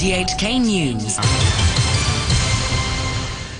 RTHK News.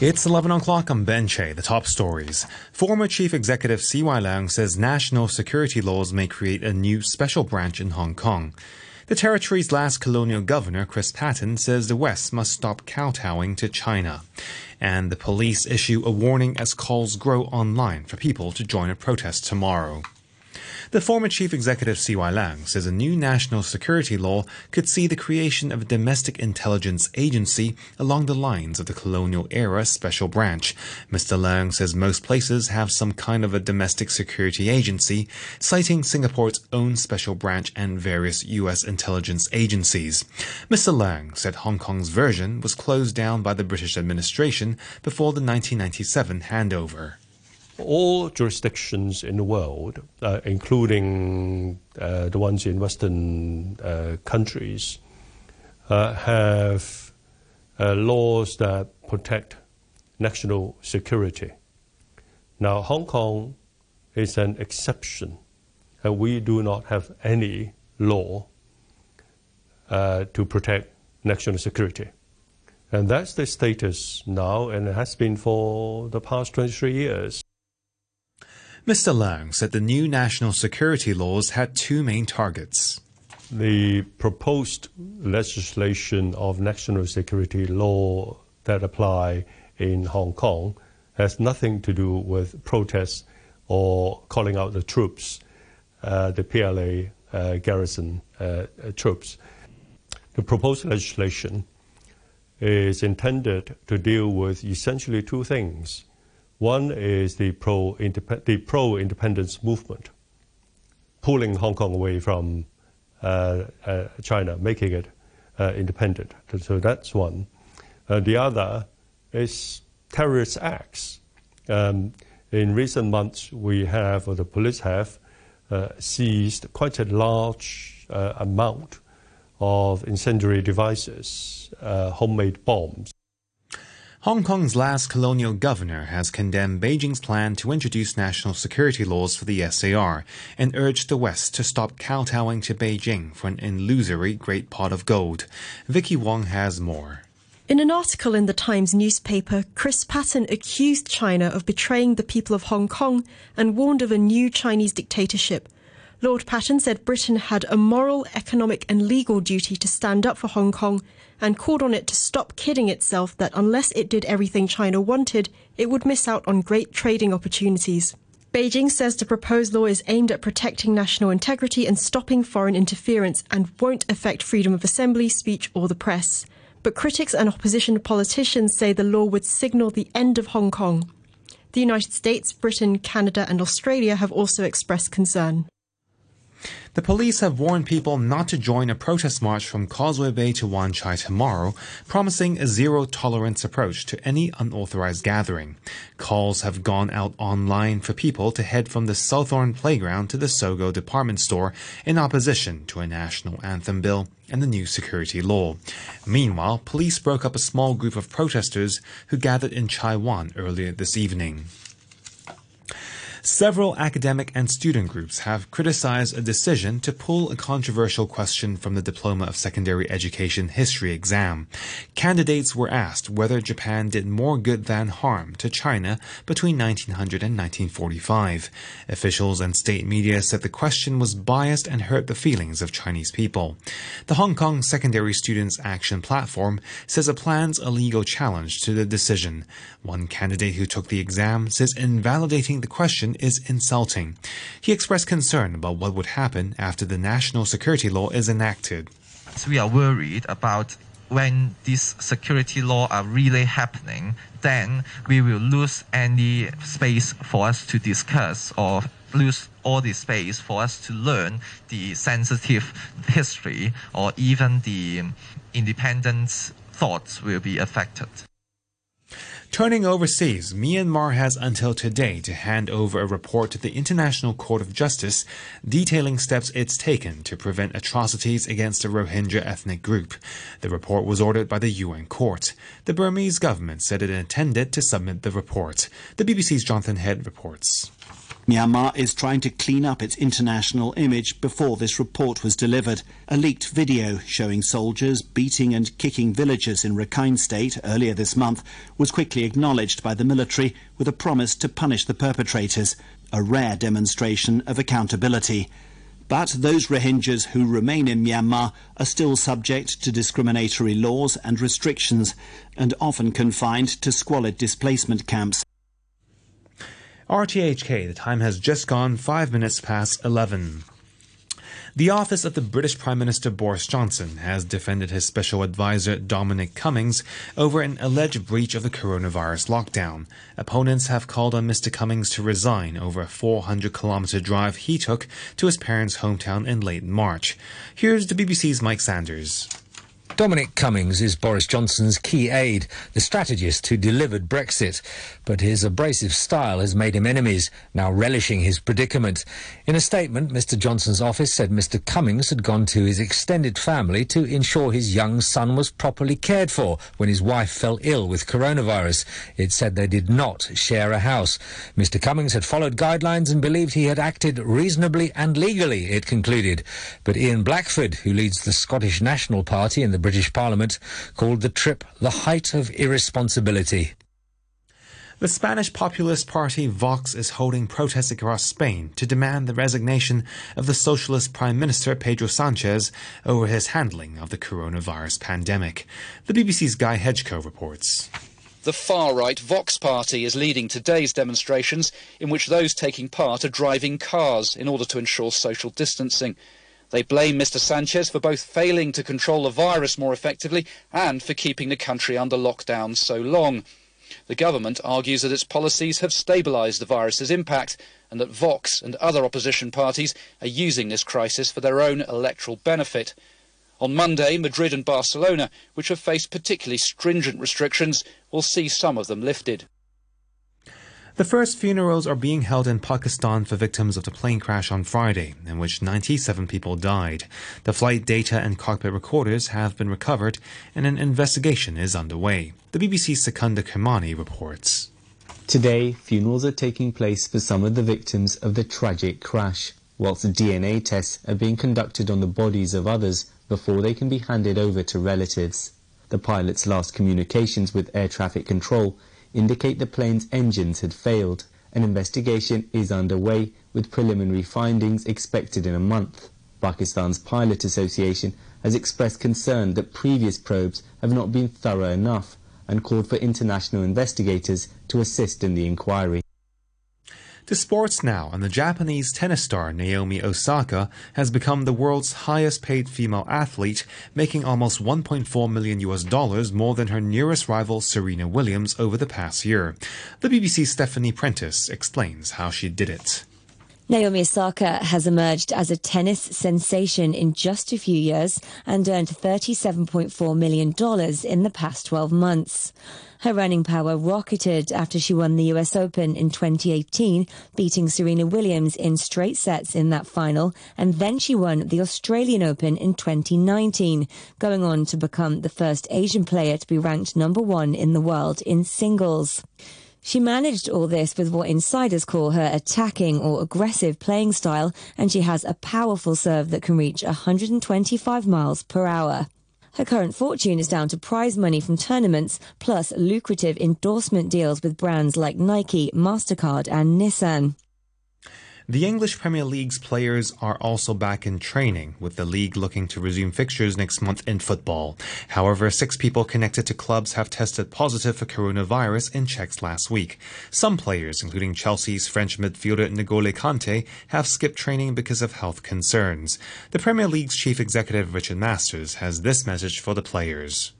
It's 11 o'clock on Benche, the top stories. Former Chief Executive C.Y. Leung says national security laws may create a new special branch in Hong Kong. The territory's last colonial governor, Chris Patten, says the West must stop kowtowing to China. And the police issue a warning as calls grow online for people to join a protest tomorrow. The former chief executive CY Leung says a new national security law could see the creation of a domestic intelligence agency along the lines of the colonial era special branch. Mr. Leung says most places have some kind of a domestic security agency, citing Singapore's own special branch and various U.S. intelligence agencies. Mr. Leung said Hong Kong's version was closed down by the British administration before the 1997 handover all jurisdictions in the world, uh, including uh, the ones in Western uh, countries, uh, have uh, laws that protect national security. Now, Hong Kong is an exception, and we do not have any law to protect national security. And that's the status now, and it has been for the past 23 years. Mr. Leung said the new national security laws had two main targets. The proposed legislation of national security law that apply in Hong Kong has nothing to do with protests or calling out the troops, uh, the PLA uh, garrison uh, troops. The proposed legislation is intended to deal with essentially two things. One is the pro the pro independence movement, pulling Hong Kong away from uh, uh, China, making it uh, independent. So that's one. Uh, the other is terrorist acts. Um, in recent months, we have, or the police have, uh, seized quite a large uh, amount of incendiary devices, homemade bombs. Hong Kong's last colonial governor has condemned Beijing's plan to introduce national security laws for the SAR and urged the West to stop kowtowing to Beijing for an illusory great pot of gold. Vicky Wong has more. In an article in the Times newspaper, Chris Patten accused China of betraying the people of Hong Kong and warned of a new Chinese dictatorship. Lord Patten said Britain had a moral, economic, and legal duty to stand up for Hong Kong and called on it to stop kidding itself that unless it did everything China wanted, it would miss out on great trading opportunities. Beijing says the proposed law is aimed at protecting national integrity and stopping foreign interference and won't affect freedom of assembly, speech, or the press. But critics and opposition politicians say the law would signal the end of Hong Kong. The United States, Britain, Canada, and Australia have also expressed concern. The police have warned people not to join a protest march from Causeway Bay to Wan Chai tomorrow, promising a zero tolerance approach to any unauthorized gathering. Calls have gone out online for people to head from the Southorn Playground to the Sogo department store in opposition to a national anthem bill and the new security law. Meanwhile, police broke up a small group of protesters who gathered in Chai Wan earlier this evening. Several academic and student groups have criticized a decision to pull a controversial question from the Diploma of Secondary Education History exam. Candidates were asked whether Japan did more good than harm to China between 1900 and 1945. Officials and state media said the question was biased and hurt the feelings of Chinese people. The Hong Kong Secondary Students Action Platform says it plans a legal challenge to the decision. One candidate who took the exam says invalidating the question is insulting. He expressed concern about what would happen after the national security law is enacted. So we are worried about when these security law are really happening, then we will lose any space for us to discuss or lose all the space for us to learn the sensitive history or even the independent thoughts will be affected. Turning overseas, Myanmar has until today to hand over a report to the International Court of Justice detailing steps it's taken to prevent atrocities against the Rohingya ethnic group. The report was ordered by the UN court. The Burmese government said it intended to submit the report. The BBC's Jonathan Head reports. Myanmar is trying to clean up its international image before this report was delivered. A leaked video showing soldiers beating and kicking villagers in Rakhine State earlier this month was quickly acknowledged by the military with a promise to punish the perpetrators, a rare demonstration of accountability. But those Rohingyas who remain in Myanmar are still subject to discriminatory laws and restrictions and often confined to squalid displacement camps. RTHK, the time has just gone five minutes past 11. The office of the British Prime Minister Boris Johnson has defended his special advisor Dominic Cummings over an alleged breach of the coronavirus lockdown. Opponents have called on Mr. Cummings to resign over a 400 kilometer drive he took to his parents' hometown in late March. Here's the BBC's Mike Sanders. Dominic Cummings is Boris Johnson's key aide, the strategist who delivered Brexit. But his abrasive style has made him enemies, now relishing his predicament. In a statement, Mr. Johnson's office said Mr. Cummings had gone to his extended family to ensure his young son was properly cared for when his wife fell ill with coronavirus. It said they did not share a house. Mr. Cummings had followed guidelines and believed he had acted reasonably and legally, it concluded. But Ian Blackford, who leads the Scottish National Party in the British Parliament, called the trip the height of irresponsibility. The Spanish populist party Vox is holding protests across Spain to demand the resignation of the socialist Prime Minister Pedro Sanchez over his handling of the coronavirus pandemic. The BBC's Guy Hedgecoe reports. The far right Vox Party is leading today's demonstrations, in which those taking part are driving cars in order to ensure social distancing. They blame Mr. Sanchez for both failing to control the virus more effectively and for keeping the country under lockdown so long. The government argues that its policies have stabilised the virus's impact and that Vox and other opposition parties are using this crisis for their own electoral benefit. On Monday, Madrid and Barcelona, which have faced particularly stringent restrictions, will see some of them lifted. The first funerals are being held in Pakistan for victims of the plane crash on Friday, in which 97 people died. The flight data and cockpit recorders have been recovered, and an investigation is underway. The BBC's Secunder Kermani reports. Today, funerals are taking place for some of the victims of the tragic crash, whilst DNA tests are being conducted on the bodies of others before they can be handed over to relatives. The pilot's last communications with air traffic control indicate the plane's engines had failed. An investigation is underway with preliminary findings expected in a month. Pakistan's Pilot Association has expressed concern that previous probes have not been thorough enough and called for international investigators to assist in the inquiry. To sports now, and the Japanese tennis star Naomi Osaka has become the world's highest paid female athlete, making almost 1.4 million US dollars more than her nearest rival Serena Williams over the past year. The BBC's Stephanie Prentice explains how she did it. Naomi Osaka has emerged as a tennis sensation in just a few years and earned $37.4 million in the past 12 months. Her running power rocketed after she won the US Open in 2018, beating Serena Williams in straight sets in that final, and then she won the Australian Open in 2019, going on to become the first Asian player to be ranked number one in the world in singles. She managed all this with what insiders call her attacking or aggressive playing style, and she has a powerful serve that can reach 125 miles per hour. Her current fortune is down to prize money from tournaments, plus lucrative endorsement deals with brands like Nike, MasterCard, and Nissan. The English Premier League's players are also back in training, with the league looking to resume fixtures next month in football. However, six people connected to clubs have tested positive for coronavirus in checks last week. Some players, including Chelsea's French midfielder N'Golo Kante, have skipped training because of health concerns. The Premier League's chief executive Richard Masters has this message for the players.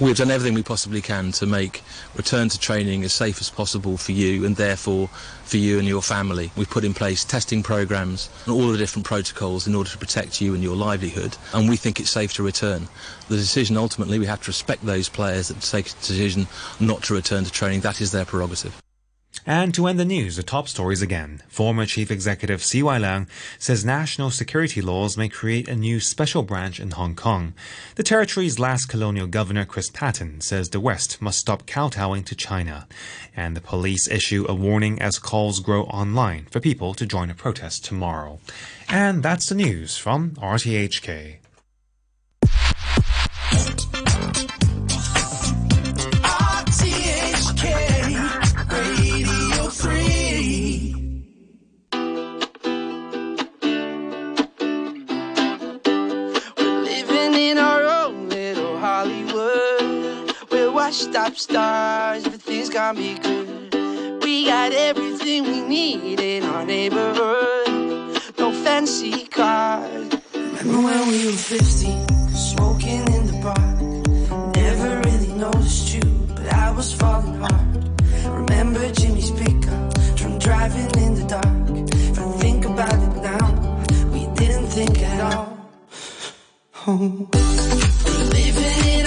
We've done everything we possibly can to make return to training as safe as possible for you and therefore for you and your family. We've put in place testing programs and all the different protocols in order to protect you and your livelihood and we think it's safe to return. The decision ultimately, we have to respect those players that take a decision not to return to training. That is their prerogative. And to end the news, the top stories again. Former Chief Executive CY Leung says national security laws may create a new special branch in Hong Kong. The territory's last colonial governor, Chris Patten, says the West must stop kowtowing to China. And the police issue a warning as calls grow online for people to join a protest tomorrow. And that's the news from RTHK. Top stars, everything's gonna be good. We got everything we need in our neighborhood. No fancy cars. Remember when we were 15, smoking in the park? Never really noticed you, but I was falling hard. Remember Jimmy's pickup, from driving in the dark. If I think about it now, we didn't think at all. Oh. Living in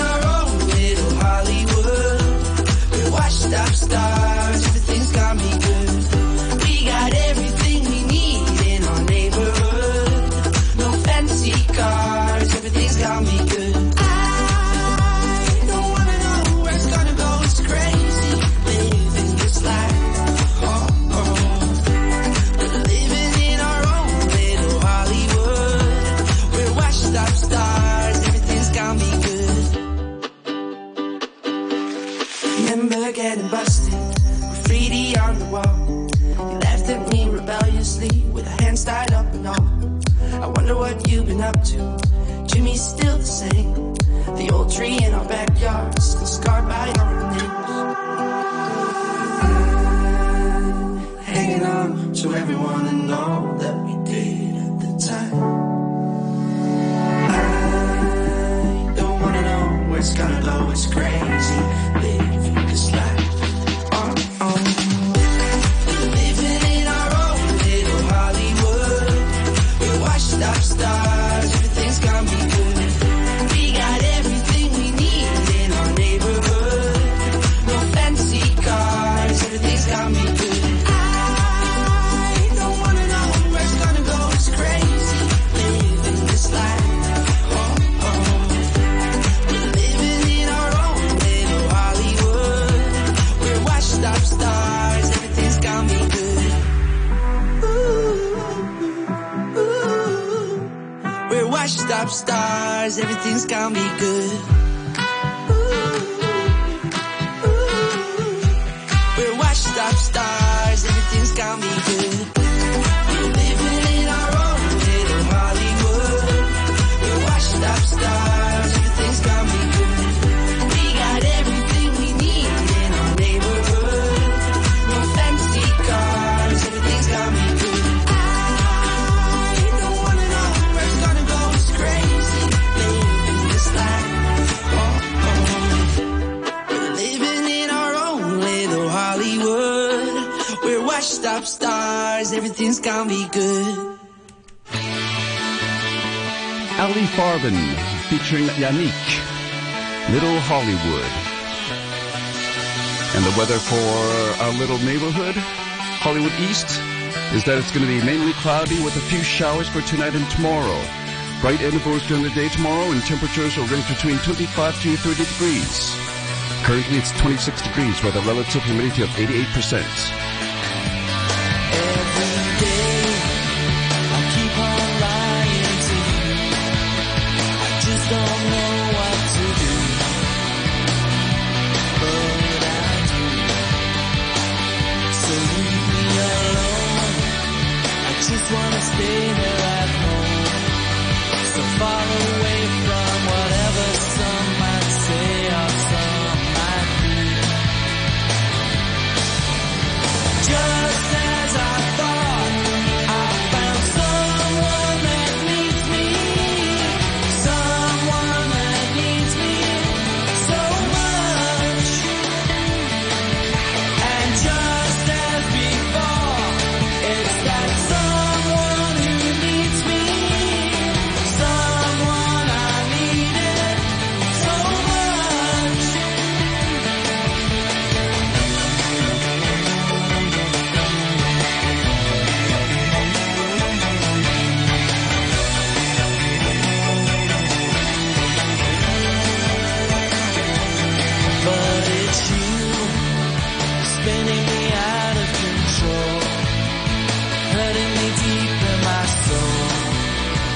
up to. Jimmy's still the same. The old tree gonna be good. We're washed up stars, everything's gonna be good. We're living in our own little Hollywood. We're washed up stars, washed up stars, everything's gonna be good. Alle Farben featuring Janieck, Little Hollywood. And the weather for our little neighborhood, Hollywood East, is that it's going to be mainly cloudy with a few showers for tonight and tomorrow. Bright intervals during the day tomorrow and temperatures will range between 25 to 30 degrees. Currently it's 26 degrees with a relative humidity of 88%.